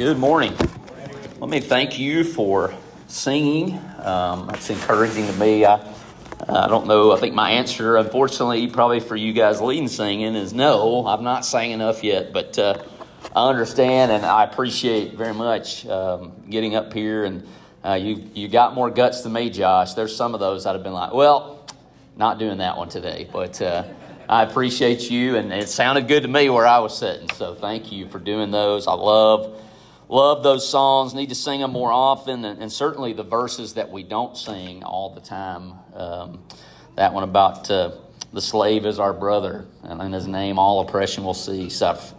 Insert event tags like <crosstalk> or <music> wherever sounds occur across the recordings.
Good morning. Let me thank you for singing. Um, encouraging to me. I, I don't know. I think my answer, unfortunately, probably for you guys leading singing, is no. I've not sang enough yet, but uh, I understand and I appreciate very much um, getting up here. And uh, you you got more guts than me, Josh. There's some of those that have been like, well, not doing that one today, but. Uh, I appreciate you, and it sounded good to me where I was sitting. So thank you for doing those. I love love those songs. Need to sing them more often, and, and certainly the verses that we don't sing all the time. Um, that one about uh, the slave is our brother, and in his name all oppression will cease. I've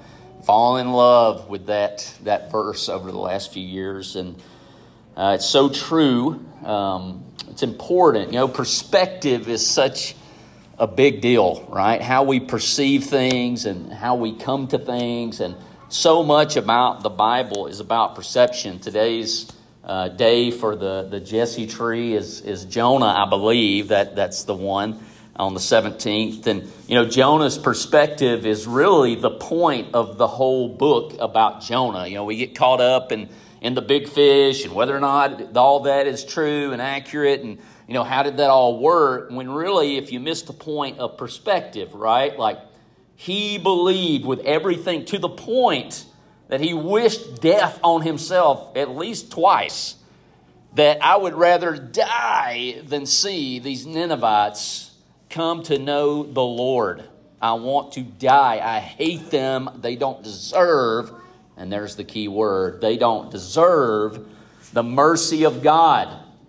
fallen in love with that that verse over the last few years, and uh, it's so true. Um, it's important. You know, perspective is such a big deal, right? How we perceive things and how we come to things. And so much about the Bible is about perception. Today's uh, day for the, the Jesse tree is, is Jonah, I believe. that That's the one on the 17th. And, you know, Jonah's perspective is really the point of the whole book about Jonah. You know, we get caught up in, in the big fish and whether or not all that is true and accurate and you know, how did that all work? When really, if you missed the point of perspective, right? Like, he believed with everything to the point that he wished death on himself at least twice. That I would rather die than see these Ninevites come to know the Lord. I want to die. I hate them. They don't deserve, and there's the key word, they don't deserve the mercy of God.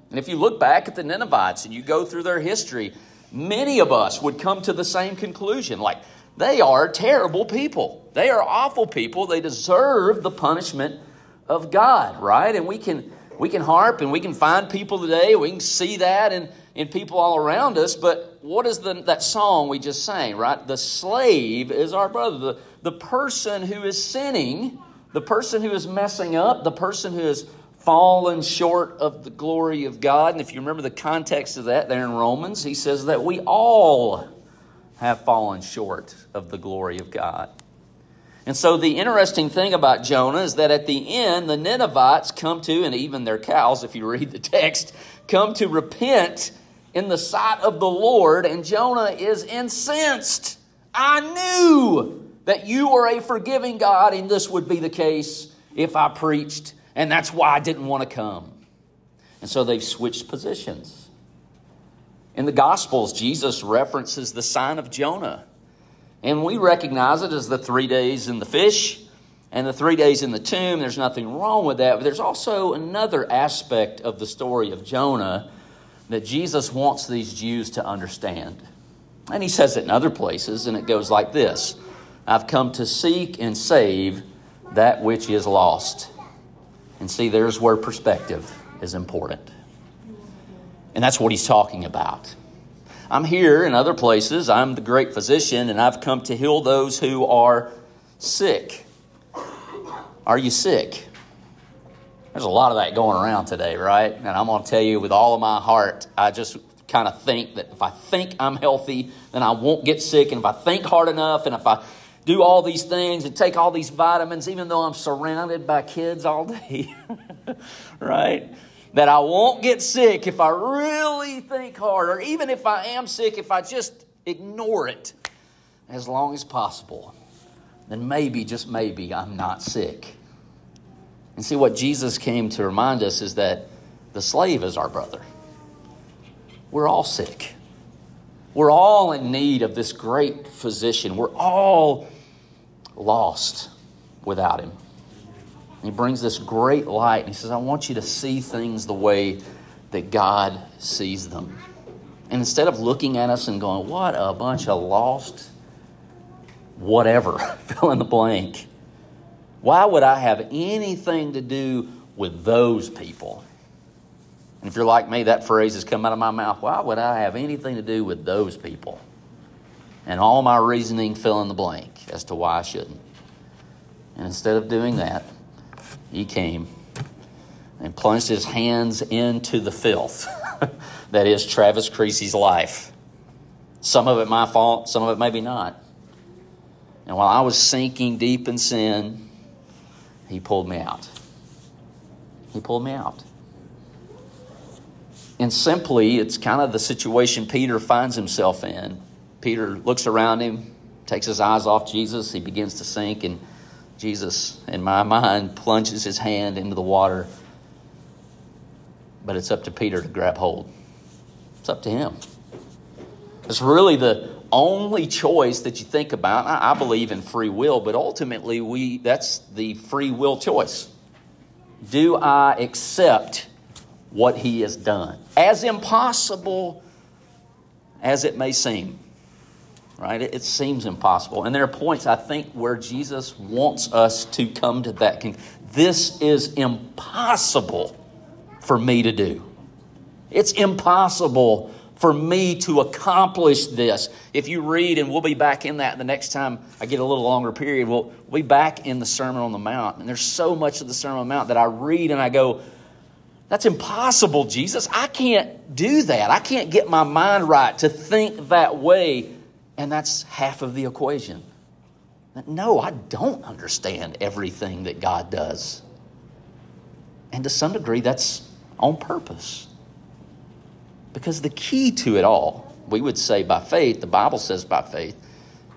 And if you look back at the Ninevites and you go through their history, many of us would come to the same conclusion like, they are terrible people. They are awful people. They deserve the punishment of God, right? And we can we can harp and we can find people today. We can see that in, in people all around us. But what is the, that song we just sang, right? The slave is our brother. The, the person who is sinning, the person who is messing up, the person who has fallen short of the glory of God. And if you remember the context of that there in Romans, he says that we all have fallen short of the glory of God. And so the interesting thing about Jonah is that at the end, the Ninevites come to, and even their cows, if you read the text, come to repent in the sight of the Lord, and Jonah is incensed. I knew that you were a forgiving God, and this would be the case if I preached and that's why I didn't want to come. And so they've switched positions. In the Gospels, Jesus references the sign of Jonah. And we recognize it as the three days in the fish and the three days in the tomb. There's nothing wrong with that. But there's also another aspect of the story of Jonah that Jesus wants these Jews to understand. And he says it in other places, and it goes like this I've come to seek and save that which is lost. And see, there's where perspective is important. And that's what he's talking about. I'm here in other places. I'm the great physician, and I've come to heal those who are sick. Are you sick? There's a lot of that going around today, right? And I'm going to tell you with all of my heart, I just kind of think that if I think I'm healthy, then I won't get sick. And if I think hard enough, and if I do all these things and take all these vitamins, even though I'm surrounded by kids all day, <laughs> right? That I won't get sick if I really think hard, or even if I am sick, if I just ignore it as long as possible, then maybe, just maybe, I'm not sick. And see, what Jesus came to remind us is that the slave is our brother. We're all sick. We're all in need of this great physician. We're all lost without him. He brings this great light and he says, I want you to see things the way that God sees them. And instead of looking at us and going, What a bunch of lost, whatever, <laughs> fill in the blank, why would I have anything to do with those people? And if you're like me, that phrase has come out of my mouth. Why would I have anything to do with those people? And all my reasoning fill in the blank as to why I shouldn't. And instead of doing that, he came and plunged his hands into the filth <laughs> that is Travis Creasy's life. Some of it my fault, some of it maybe not. And while I was sinking deep in sin, he pulled me out. He pulled me out. And simply, it's kind of the situation Peter finds himself in. Peter looks around him, takes his eyes off Jesus, he begins to sink, and Jesus, in my mind, plunges his hand into the water. But it's up to Peter to grab hold. It's up to him. It's really the only choice that you think about. I, believe in free will, but ultimately we that's the free will choice. Do I accept what he has done? As impossible as it may seem. Right? It, seems impossible. And there are points I think where Jesus wants us to come to that. This is impossible for me to do. It's impossible for me to accomplish this. If you read, and we'll be back in that the next time I get a little longer period, we'll be back in the Sermon on the Mount. And there's so much of the Sermon on the Mount that I read and I go, that's impossible, Jesus. I can't do that. I can't get my mind right to think that way. And that's half of the equation. No, I don't understand everything that God does. And to some degree, that's on purpose. Because the key to it all, we would say by faith, the Bible says by faith,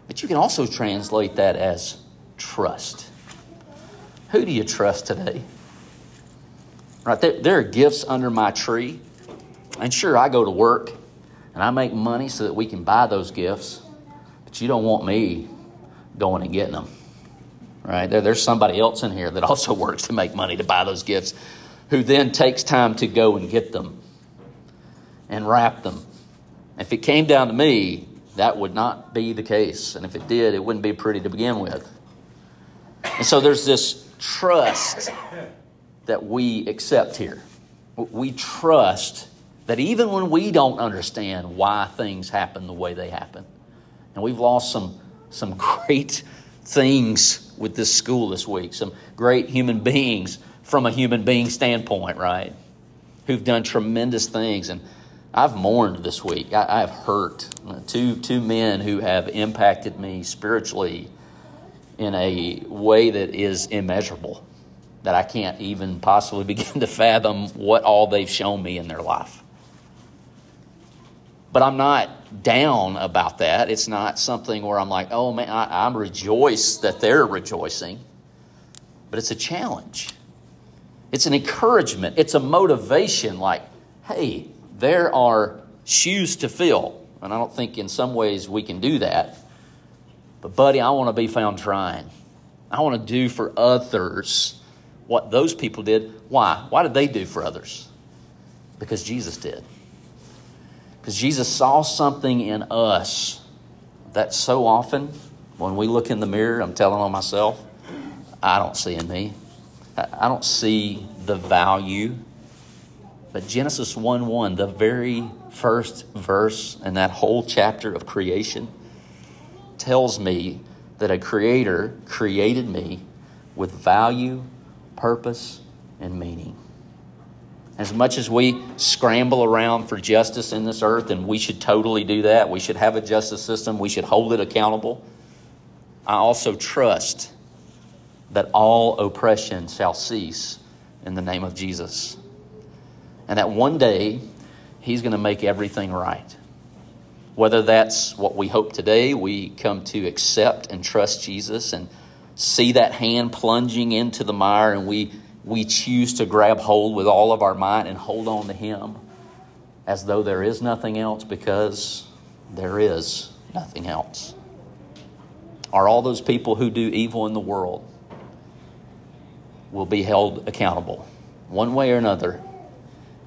but you can also translate that as trust. Who do you trust today? Right there, there are gifts under my tree. And sure, I go to work and I make money so that we can buy those gifts, but you don't want me going and getting them. Right? There, there's somebody else in here that <laughs> also works to make money to buy those gifts who then takes time to go and get them and wrap them. If it came down to me, that would not be the case. And if it did, it wouldn't be pretty to begin with. And so there's this trust that we accept here. We trust that even when we don't understand why things happen the way they happen, and we've lost some, some <laughs> great things with this school this week, some great human beings from a human being standpoint, right? Who've done tremendous things. And I've mourned this week. I, have hurt uh, two, two men who have impacted me spiritually in a way that is immeasurable, that I can't even possibly <laughs> begin to fathom what all they've shown me in their life. But I'm not down about that. It's not something where I'm like, oh man, I, I'm rejoiced that they're rejoicing. But it's a challenge. It's an encouragement. It's a motivation like, hey, there are shoes to fill. And I don't think in some ways we can do that. But, buddy, I want to be found trying. I want to do for others what those people did. Why? Why did they do for others? Because Jesus did. Because Jesus saw something in us that so often, when we look in the mirror, I'm telling on myself, I don't see in me. I don't see the value but Genesis 1 1, the very first verse in that whole chapter of creation, tells me that a creator created me with value, purpose, and meaning. As much as we scramble around for justice in this earth, and we should totally do that, we should have a justice system, we should hold it accountable. I also trust that all oppression shall cease in the name of Jesus and that one day He's going to make everything right. Whether that's what we hope today, we come to accept and trust Jesus and see that hand plunging into the mire, and we, we choose to grab hold with all of our might and hold on to Him as though there is nothing else because there is nothing else. Are all those people who do evil in the world will be held accountable one way or another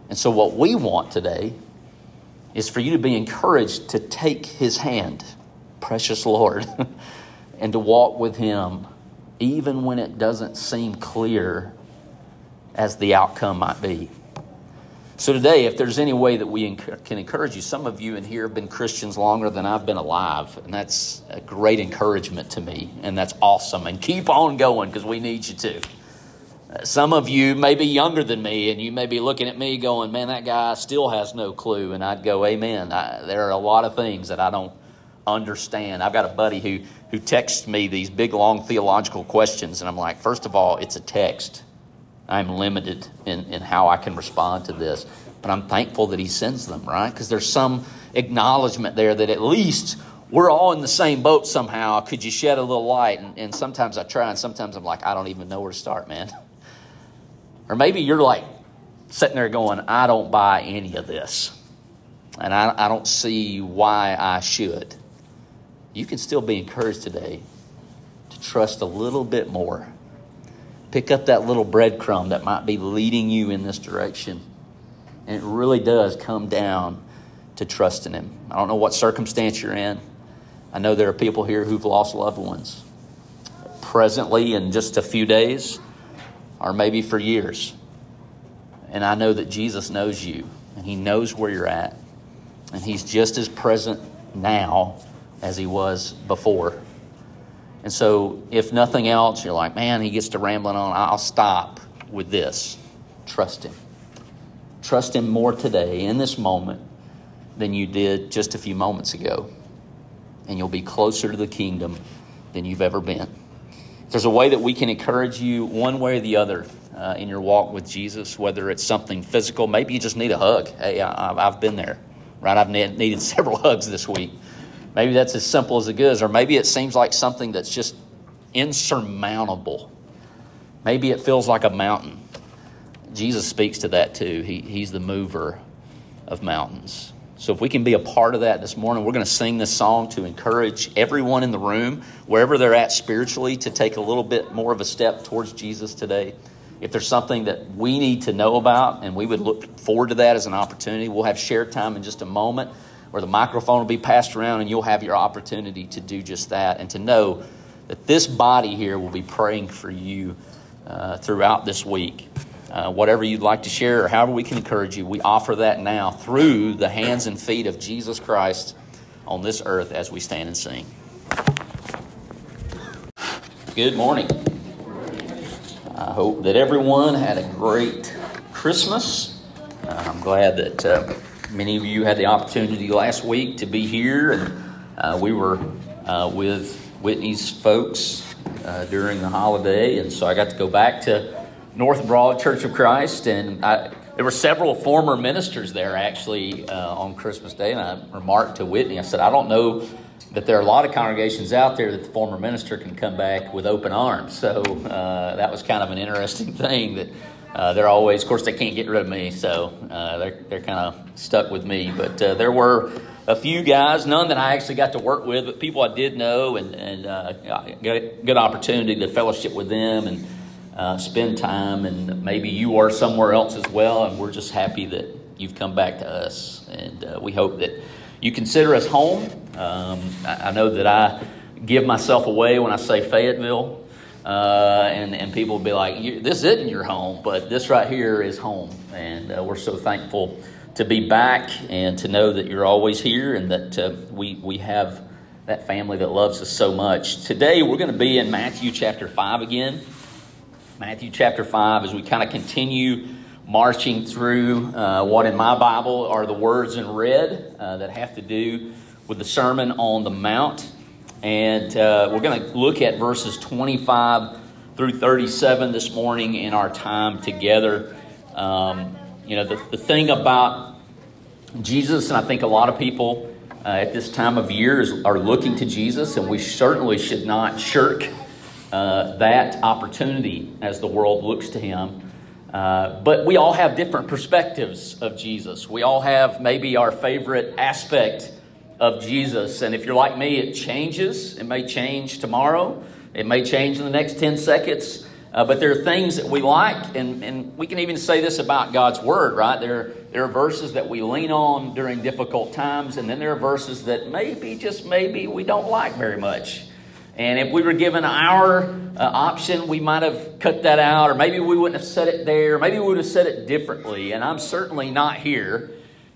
and so, what we want today is for you to be encouraged to take his hand, precious Lord, <laughs> and to walk with him, even when it doesn't seem clear as the outcome might be. So, today, if there's any way that we can encourage you, some of you in here have been Christians longer than I've been alive, and that's a great encouragement to me, and that's awesome. And keep on going because we need you to. Some of you may be younger than me, and you may be looking at me going, Man, that guy still has no clue. And I'd go, Amen. I, there are a lot of things that I don't understand. I've got a buddy who, who texts me these big, long theological questions, and I'm like, First of all, it's a text. I'm limited in, in how I can respond to this. But I'm thankful that He sends them, right? Because there's some acknowledgement there that at least we're all in the same boat somehow. Could you shed a little light? And, and sometimes I try, and sometimes I'm like, I don't even know where to start, man. Or maybe you're like sitting there going, I don't buy any of this. And I, I don't see why I should. You can still be encouraged today to trust a little bit more. Pick up that little breadcrumb that might be leading you in this direction. And it really does come down to trusting Him. I don't know what circumstance you're in. I know there are people here who've lost loved ones presently in just a few days or maybe for years. And I know that Jesus knows you and He knows where you're at. And He's just as present now as He was before. And so, if nothing else, you're like, man, He gets to rambling on. I'll stop with this. Trust Him. Trust Him more today in this moment than you did just a few moments ago. And you'll be closer to the kingdom than you've ever been. If there's a way that we can encourage you one way or the other uh, in your walk with Jesus, whether it's something physical, maybe you just need a hug. Hey, I, have been there, right? I've needed <laughs> several hugs this week. Maybe that's as simple as it is, or maybe it seems like something that's just insurmountable. Maybe it feels like a mountain. Jesus speaks to that too. He, he's the mover of mountains. So, if we can be a part of that this morning, we're going to sing this song to encourage everyone in the room, wherever they're at spiritually, to take a little bit more of a step towards Jesus today. If there's something that we need to know about, and we would look forward to that as an opportunity, we'll have shared time in just a moment where the microphone will be passed around, and you'll have your opportunity to do just that and to know that this body here will be praying for you uh, throughout this week. Uh, whatever you'd like to share or however we can encourage you, we offer that now through the hands and feet of Jesus Christ on this earth as we stand and sing. Good morning. I hope that everyone had a great Christmas. Uh, I'm glad that uh, many of you had the opportunity last week to be here, and uh, we were uh, with Whitney's folks uh, during the holiday, and so I got to go back to North Broad Church of Christ, and I, there were several former ministers there actually uh, on Christmas Day, and I remarked to Whitney, I said, I don't know that there are a lot of congregations out there that the former minister can come back with open arms. So uh, that was kind of an interesting thing that uh, they're always, of course, they can't get rid of me, so uh, they're, they're kind of stuck with me. But uh, there were a few guys, none that I actually got to work with, but people I did know, and, and uh, got a good opportunity to fellowship with them and uh, spend time, and maybe you are somewhere else as well. And we're just happy that you've come back to us, and uh, we hope that you consider us home. Um, I, I, know that I give myself away when I say Fayetteville, uh, and and people will be like, "This isn't your home," but this right here is home, and uh, we're so thankful to be back and to know that you're always here, and that uh, we we have that family that loves us so much. Today we're going to be in Matthew chapter five again. Matthew chapter 5, as we kind of continue marching through uh, what in my Bible are the words in red uh, that have to do with the Sermon on the Mount. And uh, we're going to look at verses 25 through 37 this morning in our time together. Um, you know, the, the thing about Jesus, and I think a lot of people uh, at this time of year is, are looking to Jesus, and we certainly should not shirk uh, that opportunity as the world looks to him. Uh, but we all have different perspectives of Jesus. We all have maybe our favorite aspect of Jesus. And if you're like me, it changes. It may change tomorrow, it may change in the next 10 seconds. Uh, but there are things that we like, and, and we can even say this about God's Word, right? There, there are verses that we lean on during difficult times, and then there are verses that maybe, just maybe, we don't like very much. And if we were given our uh, option, we might have cut that out, or maybe we wouldn't have said it there. Maybe we would have said it differently. And I'm certainly not here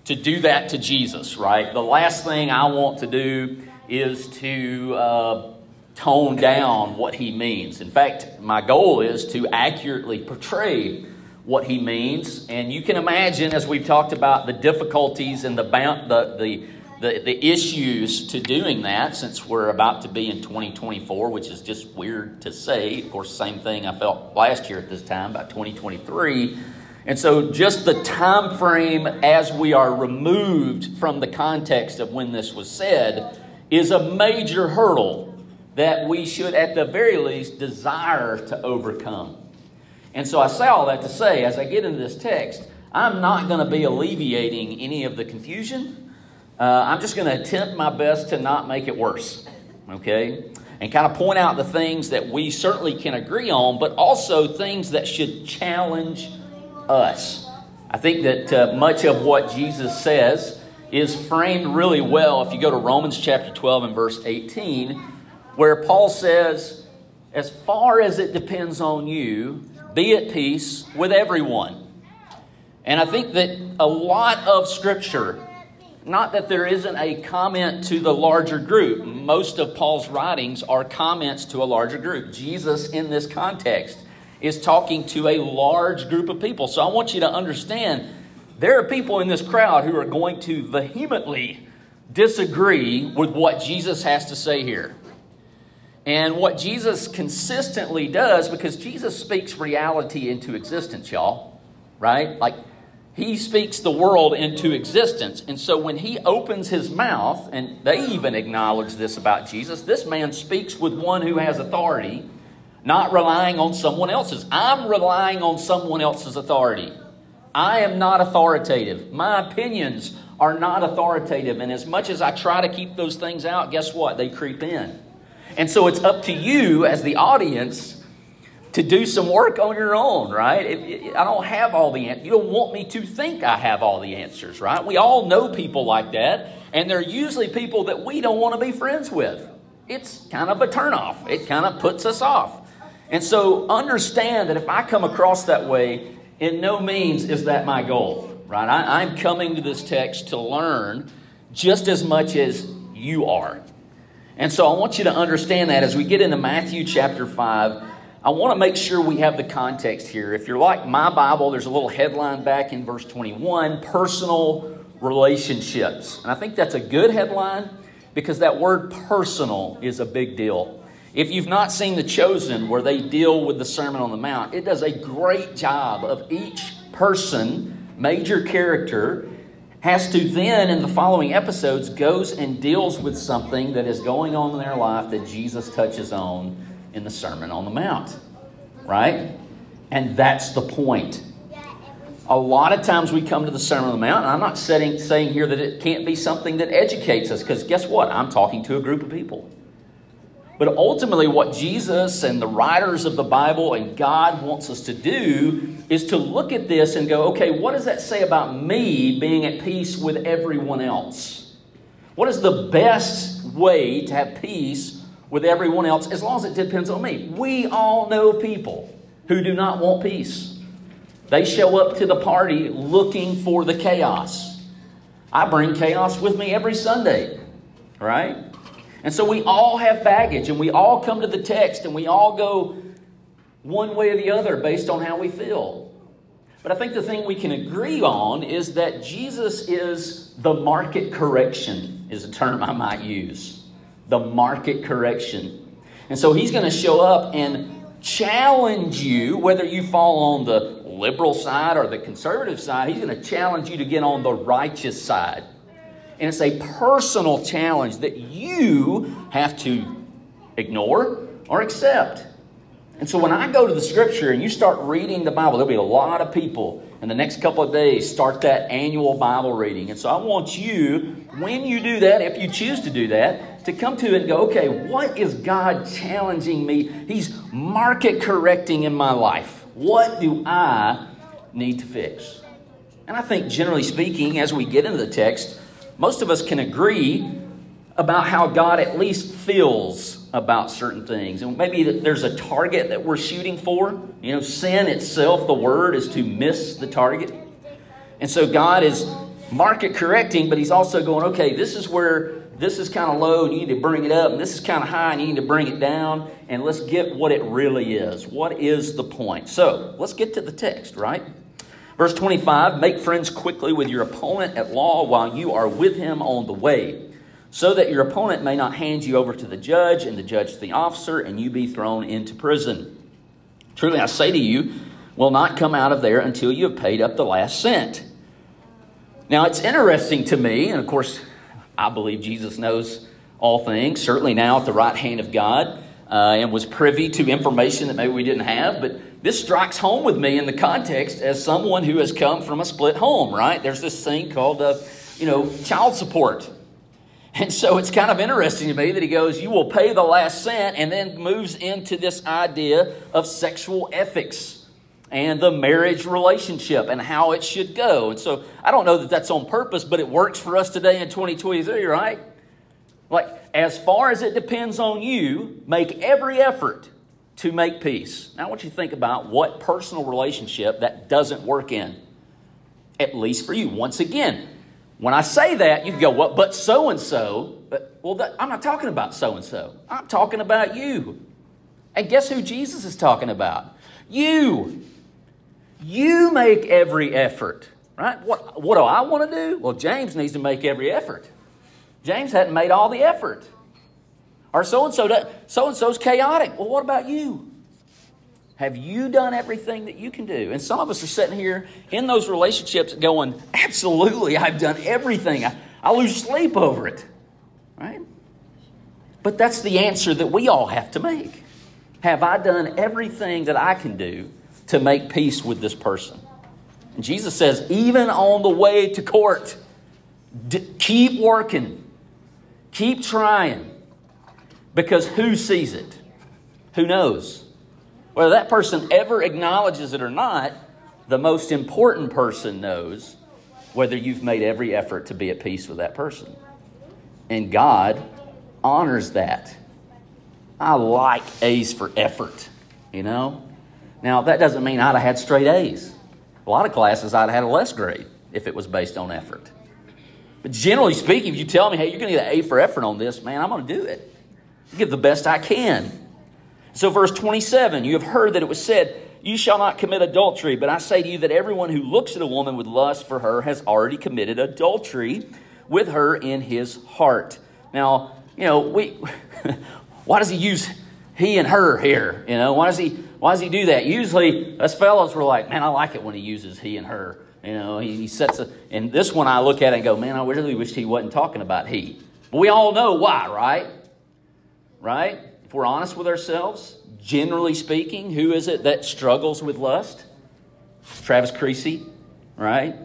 to do that to Jesus, right? The last thing I want to do is to uh, tone down what he means. In fact, my goal is to accurately portray what he means. And you can imagine, as we've talked about, the difficulties and the, the, the the, the issues to doing that since we're about to be in 2024, which is just weird to say. Of course, same thing I felt last year at this time, about 2023. And so, just the time frame as we are removed from the context of when this was said is a major hurdle that we should, at the very least, desire to overcome. And so, I say all that to say, as I get into this text, I'm not going to be alleviating any of the confusion. Uh, I'm just going to attempt my best to not make it worse, okay? And kind of point out the things that we certainly can agree on, but also things that should challenge us. I think that uh, much of what Jesus says is framed really well if you go to Romans chapter 12 and verse 18, where Paul says, As far as it depends on you, be at peace with everyone. And I think that a lot of Scripture, not that there isn't a comment to the larger group, most of Paul's writings are comments to a larger group. Jesus, in this context, is talking to a large group of people. So I want you to understand there are people in this crowd who are going to vehemently disagree with what Jesus has to say here. And what Jesus consistently does, because Jesus speaks reality into existence, y'all, right? Like, he speaks the world into existence. And so when he opens his mouth, and they even acknowledge this about Jesus, this man speaks with one who has authority not relying on someone else's. I'm relying on someone else's authority. I am not authoritative. My opinions are not authoritative. And as much as I try to keep those things out, guess what? They creep in. And so it's up to you as the audience to do some work on your own, right? If, I don't have all the answers. You don't want me to think I have all the answers, right? We all know people like that, and they're usually people that we don't want to be friends with. It's kind of a turnoff. It kind of puts us off. And so understand that if I come across that way, in no means is that my goal, right? I, am coming to this text to learn just as much as you are. And so I want you to understand that as we get into Matthew chapter 5, I want to make sure we have the context here. If you're like my Bible, there's a little headline back in verse 21 personal relationships. And I think that's a good headline because that word personal is a big deal. If you've not seen The Chosen, where they deal with the Sermon on the Mount, it does a great job of each person, major character, has to then, in the following episodes, goes and deals with something that is going on in their life that Jesus touches on in the Sermon on the Mount. Right? And that's the point. A lot of times we come to the Sermon on the Mount, and I'm not setting, saying here that it can't be something that educates us, because guess what? I'm talking to a group of people. But ultimately, what Jesus and the writers of the Bible and God wants us to do is to look at this and go, okay, what does that say about me being at peace with everyone else? What is the best way to have peace with everyone else as long as it depends on me? We all know people who do not want peace. They show up to the party looking for the chaos. I bring chaos with me every Sunday, right? And so we all have baggage and we all come to the text and we all go one way or the other based on how we feel. But I think the thing we can agree on is that Jesus is the market correction, is a term I might use. The market correction. And so he's going to show up and challenge you, whether you fall on the liberal side or the conservative side, he's going to challenge you to get on the righteous side. And it's a personal challenge that you have to ignore or accept. And so when I go to the scripture and you start reading the Bible, there'll be a lot of people in the next couple of days start that annual Bible reading. And so I want you, when you do that, if you choose to do that, to come to it and go, okay, what is God challenging me? He's market correcting in my life. What do I need to fix? And I think, generally speaking, as we get into the text, most of us can agree about how God at least feels about certain things. And maybe there's a target that we're shooting for. You know, sin itself, the word, is to miss the target. And so God is market correcting, but He's also going, okay, this is where this is kind of low and you need to bring it up, and this is kind of high and you need to bring it down, and let's get what it really is. What is the point? So let's get to the text, right? Verse 25 Make friends quickly with your opponent at law while you are with him on the way, so that your opponent may not hand you over to the judge, and the judge to the officer, and you be thrown into prison. Truly I say to you, will not come out of there until you have paid up the last cent. Now it's interesting to me, and of course, I believe Jesus knows all things, certainly now at the right hand of God, uh, and was privy to information that maybe we didn't have, but this strikes home with me in the context as someone who has come from a split home, right? There's this thing called, uh, you know, child support. And so it's kind of interesting to me that he goes, You will pay the last cent, and then moves into this idea of sexual ethics and the marriage relationship and how it should go. And so I don't know that that's on purpose, but it works for us today in 2023, right? Like, as far as it depends on you, make every effort to make peace. Now, I want you to think about what personal relationship that doesn't work in, at least for you. Once again, when I say that, you go, what, but so and so. But well, that, I'm not talking about so and so. I'm talking about you. And guess who Jesus is talking about? You. You make every effort, right? What, what do I want to do? Well, James needs to make every effort. James hadn't made all the effort. Or so and so, so and so's chaotic. Well, what about you? Have you done everything that you can do? And some of us are sitting here in those relationships going, Absolutely, I've done everything. I, I lose sleep over it. Right? But that's the answer that we all have to make. Have I done everything that I can do to make peace with this person? And Jesus says, even on the way to court, d- keep working, keep trying, because who sees it? Who knows? Whether that person ever acknowledges it or not, the most important person knows whether you've made every effort to be at peace with that person. And God honors that. I like A's for effort, you know? Now, that doesn't mean I'd have had straight A's. A lot of classes I'd have had a less grade if it was based on effort. But generally speaking, if you tell me, hey, you're going to get an A for effort on this, man, I'm going to do it. Give the best I can. So, verse 27 you have heard that it was said, You shall not commit adultery, but I say to you that everyone who looks at a woman with lust for her has already committed adultery with her in his heart. Now, you know, we <laughs> why does he use he and her here? You know, why does he why does he do that? Usually us fellows were like, man, I like it when he uses he and her. You know, he, he sets a and this one I look at and go, man, I really wish he wasn't talking about he. But we all know why, right? Right? if we're honest with ourselves, generally speaking, who is it that struggles with lust? Travis Creasy, right?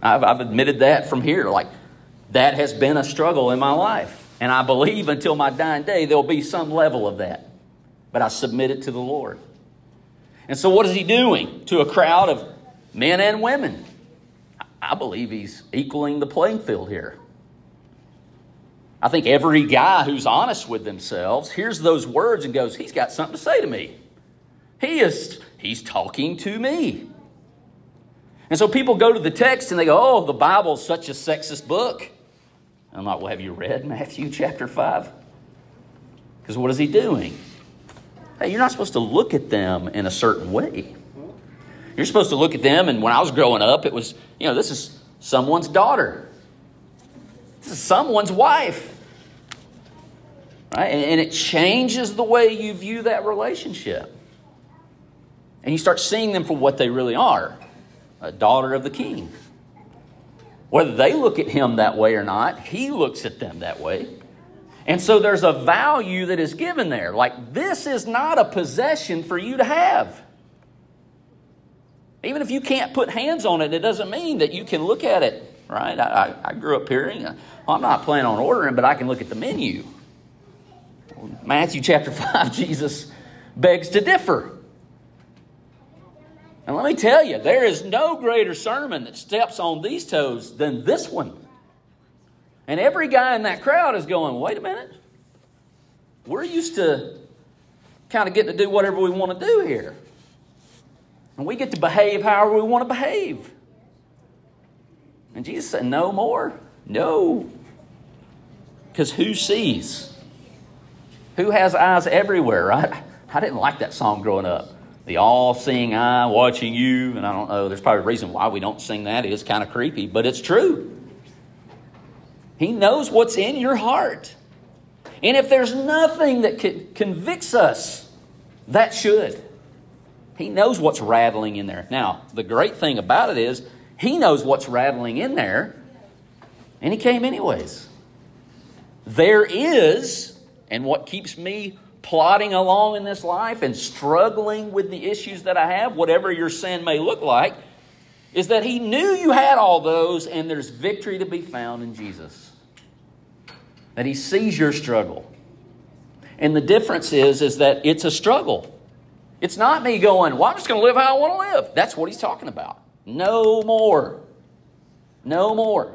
I've, I've admitted that from here. Like, that has been a struggle in my life. And I believe until my dying day, there'll be some level of that. But I submit it to the Lord. And so, what is he doing to a crowd of men and women? I believe he's equaling the playing field here. I think every guy who's honest with themselves hears those words and goes, He's got something to say to me. He is, he's talking to me. And so people go to the text and they go, Oh, the Bible's such a sexist book. I'm like, Well, have you read Matthew chapter 5? Because what is he doing? Hey, you're not supposed to look at them in a certain way. You're supposed to look at them, and when I was growing up, it was, you know, this is someone's daughter. This is someone's wife. Right? And it changes the way you view that relationship. And you start seeing them for what they really are a daughter of the king. Whether they look at him that way or not, he looks at them that way. And so there's a value that is given there. Like, this is not a possession for you to have. Even if you can't put hands on it, it doesn't mean that you can look at it, right? I, I grew up hearing, well, I'm not planning on ordering, but I can look at the menu. Matthew chapter <laughs> 5, Jesus begs to differ. And let me tell you, there is no greater sermon that steps on these toes than this one. And every guy in that crowd is going, wait a minute. We're used to kind of getting to do whatever we want to do here. And we get to behave however we want to behave. And Jesus said, no more. No. Because who sees? Who has eyes everywhere, right? I didn't like that song growing up. The all seeing eye watching you. And I don't know, there's probably a reason why we don't sing that. It is kind of creepy, but it's true. He knows what's in your heart. And if there's nothing that could convicts us, that should. He knows what's rattling in there. Now, the great thing about it is, he knows what's rattling in there, and he came anyways. There is, and what keeps me plodding along in this life and struggling with the issues that I have, whatever your sin may look like, is that he knew you had all those, and there's victory to be found in Jesus. That he sees your struggle. And the difference is, is that it's a struggle. It's not me going, well, I'm just going to live how I want to live. That's what he's talking about. No more. No more.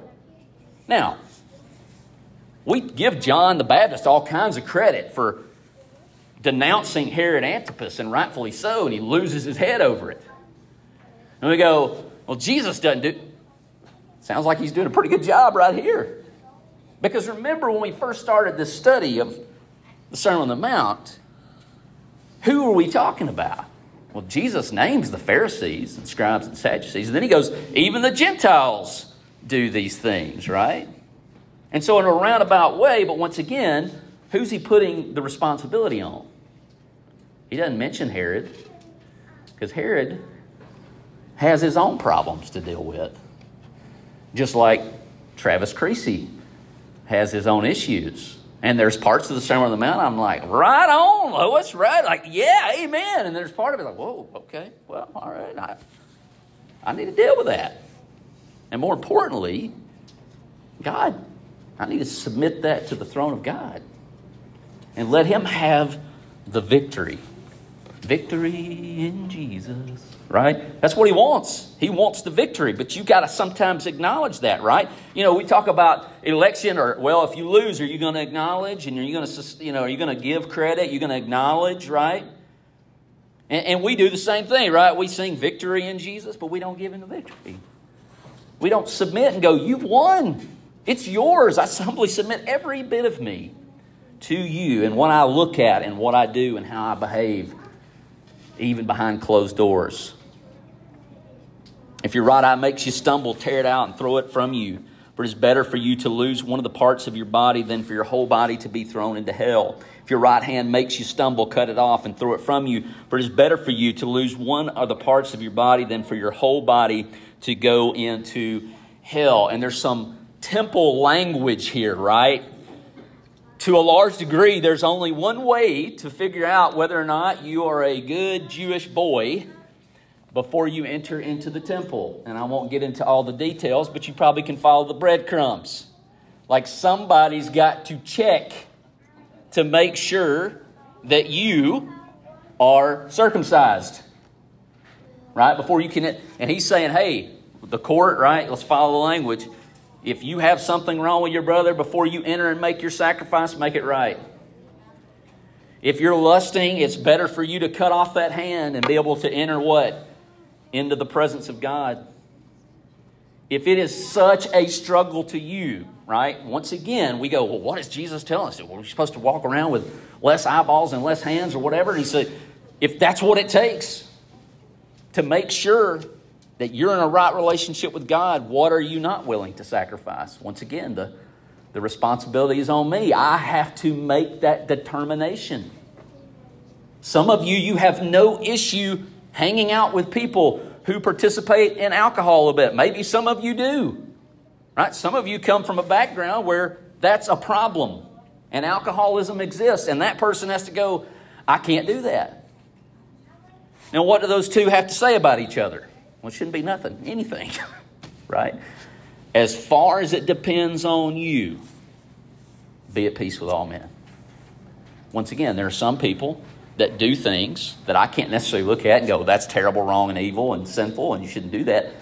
Now, we give John the Baptist all kinds of credit for denouncing Herod Antipas, and rightfully so, and he loses his head over it. And we go, well, Jesus doesn't do. Sounds like he's doing a pretty good job right here. Because remember when we first started this study of the Sermon on the Mount, who are we talking about? Well, Jesus names the Pharisees and scribes and Sadducees. And then he goes, even the Gentiles do these things, right? And so, in a roundabout way, but once again, who's he putting the responsibility on? He doesn't mention Herod, because Herod has his own problems to deal with. Just like Travis Creasy has his own issues. And there's parts of the Sermon on the Mount I'm like, right on, Lois, right? Like, yeah, amen. And there's part of it like, whoa, okay, well, all right. I, I need to deal with that. And more importantly, God, I need to submit that to the throne of God and let Him have the victory. Victory in Jesus right? That's what he wants. He wants the victory, but you got to sometimes acknowledge that, right? You know, we talk about election, or well, if you lose, are you going to acknowledge, and are you going to, you know, are you going to give credit? You're going to acknowledge, right? And, and we do the same thing, right? We sing victory in Jesus, but we don't give him the victory. We don't submit and go, "You've won. It's yours." I humbly submit every bit of me to you, and what I look at, and what I do, and how I behave, even behind closed doors. If your right eye makes you stumble, tear it out and throw it from you. For it is better for you to lose one of the parts of your body than for your whole body to be thrown into hell. If your right hand makes you stumble, cut it off and throw it from you. For it is better for you to lose one of the parts of your body than for your whole body to go into hell. And there's some temple language here, right? To a large degree, there's only one way to figure out whether or not you are a good Jewish boy before you enter into the temple. And I won't get into all the details, but you probably can follow the breadcrumbs. Like somebody's got to check to make sure that you are circumcised. Right? Before you can. And he's saying, hey, the court, right? Let's follow the language. If you have something wrong with your brother before you enter and make your sacrifice, make it right. If you're lusting, it's better for you to cut off that hand and be able to enter what? into the presence of God. If it is such a struggle to you, right? Once again, we go, well, what is Jesus telling us? Well, we're supposed to walk around with less eyeballs and less hands or whatever. And he said, if that's what it takes to make sure that you're in a right relationship with God, what are you not willing to sacrifice? Once again, the, the responsibility is on me. I have to make that determination. Some of you, you have no issue hanging out with people who participate in alcohol a bit. Maybe some of you do. Right? Some of you come from a background where that's a problem and alcoholism exists, and that person has to go, I can't do that. Now, what do those two have to say about each other? Well, it shouldn't be nothing, anything, <laughs> right? As far as it depends on you, be at peace with all men. Once again, there are some people that do things that I can't necessarily look at and go, that's terrible, wrong, and evil and sinful, and you shouldn't do that.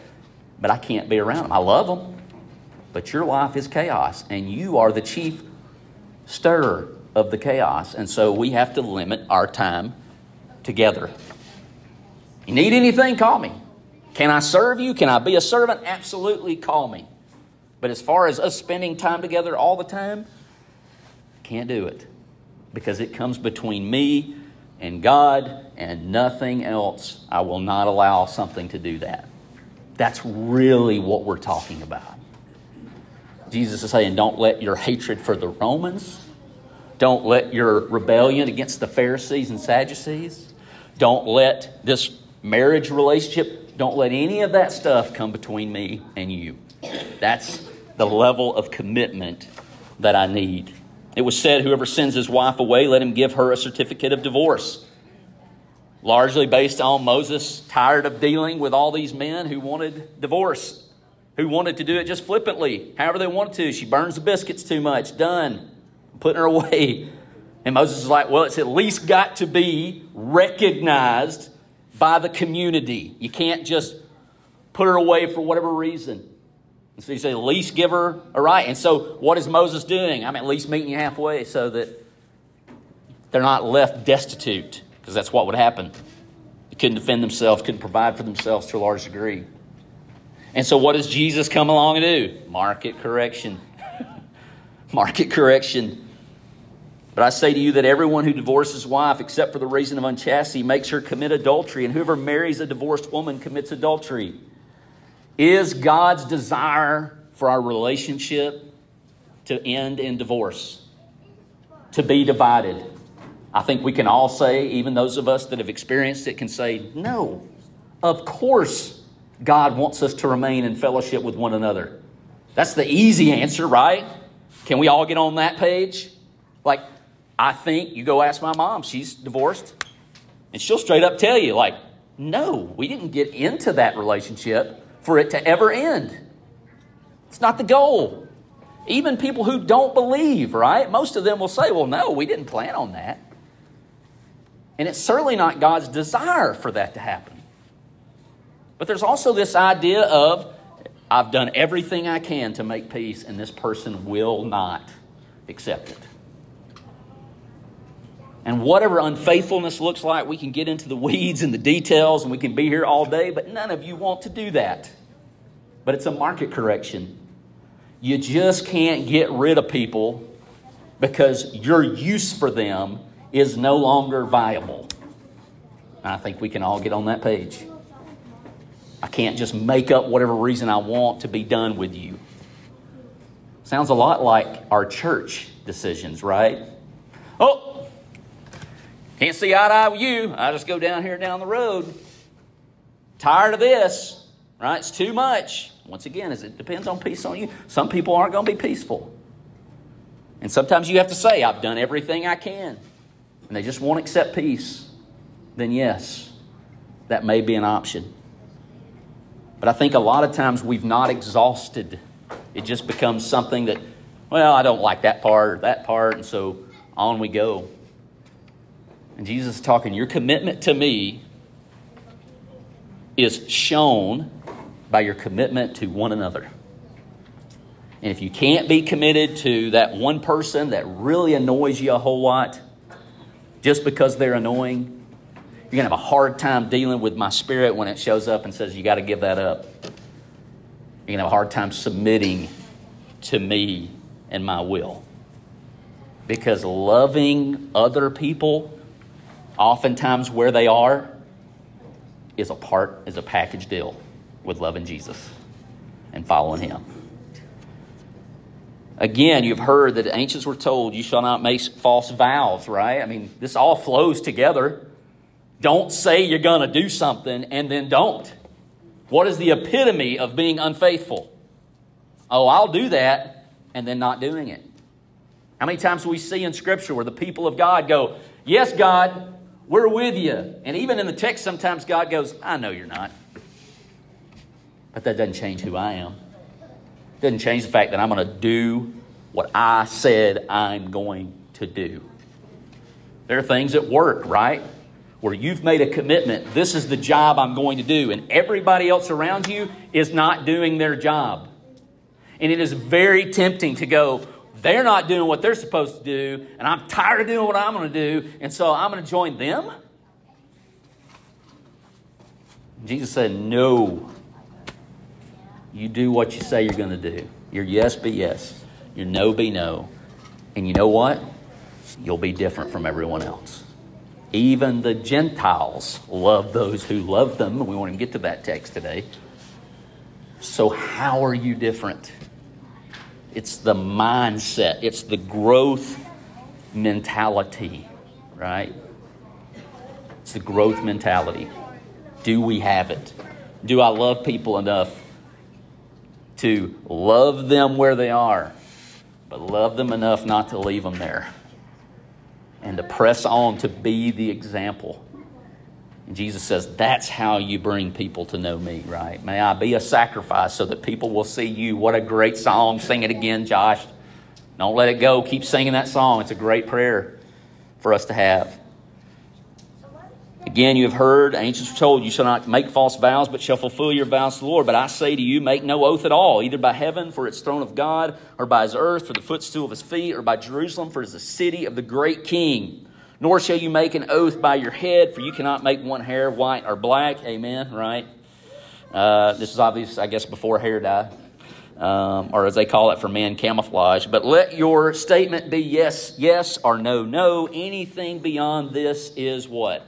But I can't be around them. I love them, but your life is chaos, and you are the chief stirrer of the chaos. And so we have to limit our time together. You need anything, call me. Can I serve you? Can I be a servant? Absolutely, call me. But as far as us spending time together all the time, can't do it because it comes between me and God and nothing else. I will not allow something to do that. That's really what we're talking about. Jesus is saying, don't let your hatred for the Romans, don't let your rebellion against the Pharisees and Sadducees, don't let this marriage relationship, don't let any of that stuff come between me and you. That's the level of commitment that I need. It was said, Whoever sends his wife away, let him give her a certificate of divorce. Largely based on Moses tired of dealing with all these men who wanted divorce, who wanted to do it just flippantly, however they wanted to. She burns the biscuits too much. Done. putting her <laughs> away. And Moses is like, Well, it's at least got to be recognized by the community. You can't just put her away for whatever reason. And so you say, least give her a right. And so what is Moses doing? I'm at least meeting you halfway so that they're not left destitute, because that's what would happen. They couldn't defend themselves, couldn't provide for themselves to a large degree. And so what does Jesus come along and do? Market correction. <laughs> Market correction. But I say to you that everyone who divorces wife, except for the reason of unchastity, makes her commit adultery, and whoever marries a divorced woman commits adultery. Is God's desire for our relationship to end in divorce, to be divided? I think we can all say, even those of us that have experienced it, can say, no, of course God wants us to remain in fellowship with one another. That's the easy answer, right? Can we all get on that page? Like, I think you go ask my mom, she's divorced, and she'll straight up tell you, like, no, we didn't get into that relationship for it to ever end. It's not the goal. Even people who don't believe, right? Most of them will say, well, no, we didn't plan on that. And it's certainly not God's desire for that to happen. But there's also this idea of, I've done everything I can to make peace, and this person will not accept it. And whatever unfaithfulness looks like, we can get into the weeds and the details and we can be here all day, but none of you want to do that. But it's a market correction. You just can't get rid of people because your use for them is no longer viable. I think we can all get on that page. I can't just make up whatever reason I want to be done with you. Sounds a lot like our church decisions, right? Oh, can't see eye to eye with you. I just go down here down the road. Tired of this, right? It's too much. Once again, as it depends on peace on you. Some people aren't going to be peaceful. And sometimes you have to say, I've done everything I can. And they just won't accept peace. Then, yes, that may be an option. But I think a lot of times we've not exhausted. It just becomes something that, well, I don't like that part or that part, and so on we go. And Jesus is talking, your commitment to me is shown by your commitment to one another. And if you can't be committed to that one person that really annoys you a whole lot, just because they're annoying, you're going to have a hard time dealing with my spirit when it shows up and says, you got to give that up. You're going to have a hard time submitting to me and my will. Because loving other people oftentimes where they are is a part, is a package deal with loving Jesus and following Him. Again, you've heard that the ancients were told, You shall not make false vows, right? I mean, this all flows together. Don't say you're going to do something and then don't. What is the epitome of being unfaithful? Oh, I'll do that and then not doing it. How many times do we see in Scripture where the people of God go, Yes, God, we're with you. And even in the text, sometimes God goes, I know you're not. But that doesn't change who I am. Doesn't change the fact that I'm going to do what I said I'm going to do. There are things at work, right? Where you've made a commitment, this is the job I'm going to do, and everybody else around you is not doing their job. And it is very tempting to go, they're not doing what they're supposed to do, and I'm tired of doing what I'm going to do, and so I'm going to join them? Jesus said, No. You do what you say you're going to do. Your yes be yes, your no be no. And you know what? You'll be different from everyone else. Even the Gentiles love those who love them. We want to get to that text today. So, how are you different? It's the mindset, it's the growth mentality, right? It's the growth mentality. Do we have it? Do I love people enough to love them where they are, but love them enough not to leave them there? And to press on to be the example. Jesus says, That's how you bring people to know me, right? May I be a sacrifice so that people will see you. What a great song. Sing it again, Josh. Don't let it go. Keep singing that song. It's a great prayer for us to have. Again, you have heard, ancients were told, you shall not make false vows, but shall fulfill your vows to the Lord. But I say to you, make no oath at all, either by heaven, for its throne of God, or by his earth, for the footstool of his feet, or by Jerusalem, for it is the city of the great king. Nor shall you make an oath by your head, for you cannot make one hair white or black. Amen, right? Uh, this is obvious, I guess, before hair dye. Um, or as they call it for men, camouflage. But let your statement be yes, yes, or no, no. Anything beyond this is what?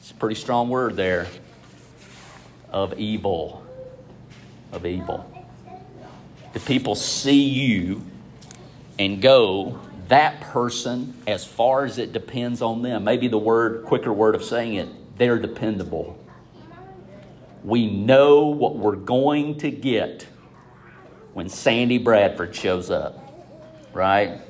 It's a pretty strong word there. Of evil. Of evil. The people see you and go, that person, as far as it depends on them, maybe the word, quicker word of saying it, they're dependable. We know what we're going to get when Sandy Bradford shows up, right?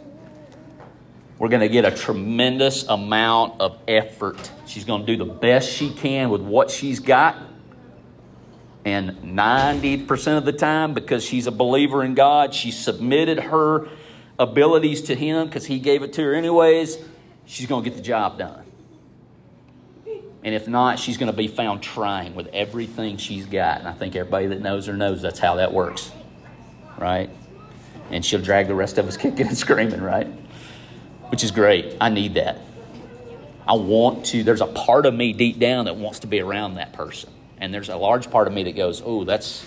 We're going to get a tremendous amount of effort. She's going to do the best she can with what she's got. And 90% of the time, because she's a believer in God, she submitted her abilities to Him because He gave it to her anyways. She's going to get the job done. And if not, she's going to be found trying with everything she's got. And I think everybody that knows her knows that's how that works, right? And she'll drag the rest of us <laughs> kicking and screaming, right? which is great. I need that. I want to, there's a part of me deep down that wants to be around that person. And there's a large part of me that goes, oh, that's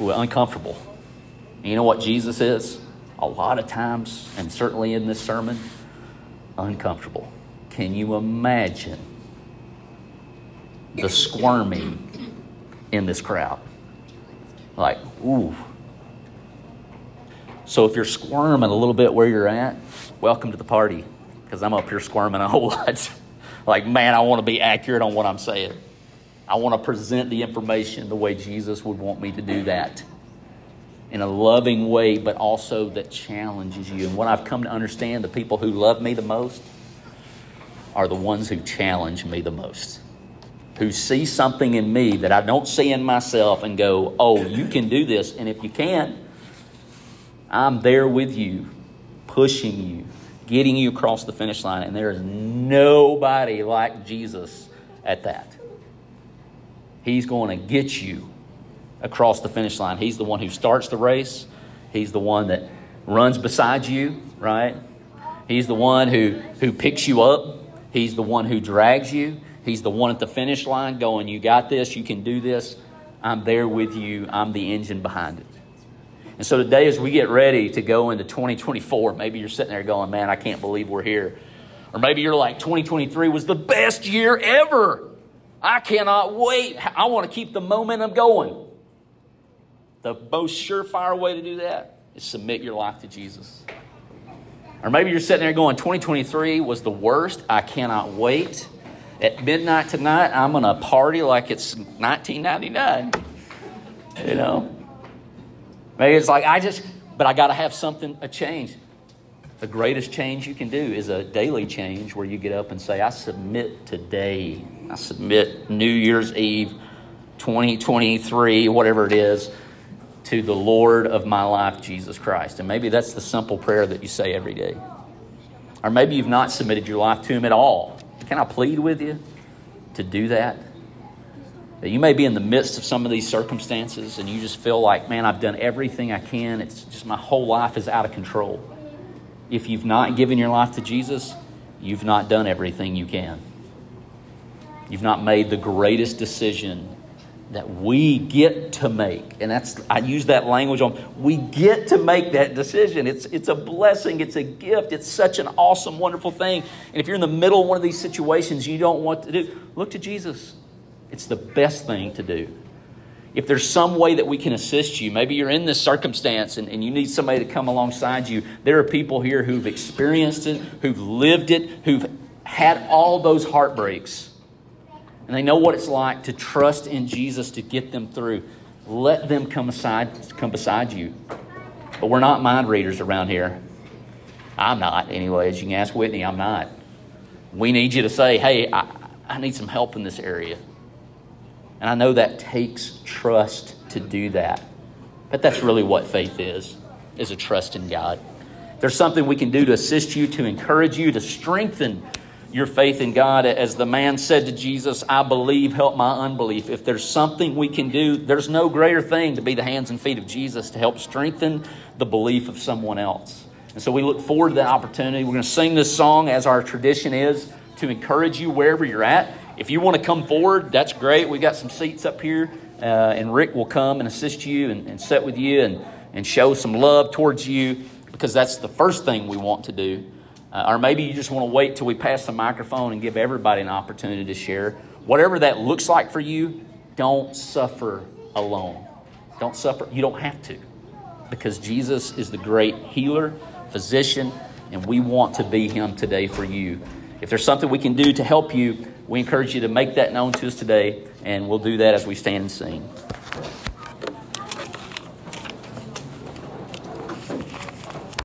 ooh, uncomfortable. And you know what Jesus is? A lot of times, and certainly in this sermon, uncomfortable. Can you imagine the squirming in this crowd? Like, ooh. So if you're squirming a little bit where you're at, welcome to the party because I'm up here squirming a <laughs> whole lot. like, man, I want to be accurate on what I'm saying. I want to present the information the way Jesus would want me to do that in a loving way, but also that challenges you. And what I've come to understand the people who love me the most are the ones who challenge me the most, who see something in me that I don't see in myself and go, oh, you can do this. And if you can, I'm there with you pushing you, getting you across the finish line. And there is nobody like Jesus at that. He's going to get you across the finish line. He's the one who starts the race, He's the one that runs beside you, right? He's the one who, who picks you up, He's the one who drags you. He's the one at the finish line going, You got this, you can do this. I'm there with you, I'm the engine behind it. And so today, as we get ready to go into 2024, maybe you're sitting there going, man, I can't believe we're here. Or maybe you're like, 2023 was the best year ever. I cannot wait. I want to keep the momentum going. The most surefire way to do that is submit your life to Jesus. Or maybe you're sitting there going, 2023 was the worst. I cannot wait. At midnight tonight, I'm going to party like it's 1999. You know? Maybe it's like, I just, but I got to have something, a change. The greatest change you can do is a daily change where you get up and say, I submit today. I submit New Year's Eve 2023, whatever it is, to the Lord of my life, Jesus Christ. And maybe that's the simple prayer that you say every day. Or maybe you've not submitted your life to Him at all. Can I plead with you to do that? That you may be in the midst of some of these circumstances and you just feel like, man, I've done everything I can. It's just my whole life is out of control. If you've not given your life to Jesus, you've not done everything you can. You've not made the greatest decision that we get to make. And that's I use that language on we get to make that decision. It's it's a blessing, it's a gift, it's such an awesome, wonderful thing. And if you're in the middle of one of these situations you don't want to do, look to Jesus. It's the best thing to do. If there's some way that we can assist you, maybe you're in this circumstance and, and you need somebody to come alongside you. There are people here who've experienced it, who've lived it, who've had all those heartbreaks and they know what it's like to trust in Jesus to get them through. Let them come aside, come beside you. But we're not mind readers around here. I'm not, anyways. You can ask Whitney, I'm not. We need you to say, hey, I, I need some help in this area. And I know that takes trust to do that. But that's really what faith is, is a trust in God. There's something we can do to assist you, to encourage you, to strengthen your faith in God. As the man said to Jesus, I believe, help my unbelief. If there's something we can do, there's no greater thing to be the hands and feet of Jesus to help strengthen the belief of someone else. And so we look forward to that opportunity. We're going to sing this song as our tradition is to encourage you wherever you're at. If you want to come forward, that's great. We've got some seats up here, uh, and Rick will come and assist you and, and sit with you and, and show some love towards you because that's the first thing we want to do. Uh, or maybe you just want to wait till we pass the microphone and give everybody an opportunity to share. Whatever that looks like for you, don't suffer alone. Don't suffer. You don't have to because Jesus is the great healer, physician, and we want to be him today for you. If there's something we can do to help you, we encourage you to make that known to us today, and we'll do that as we stand and sing.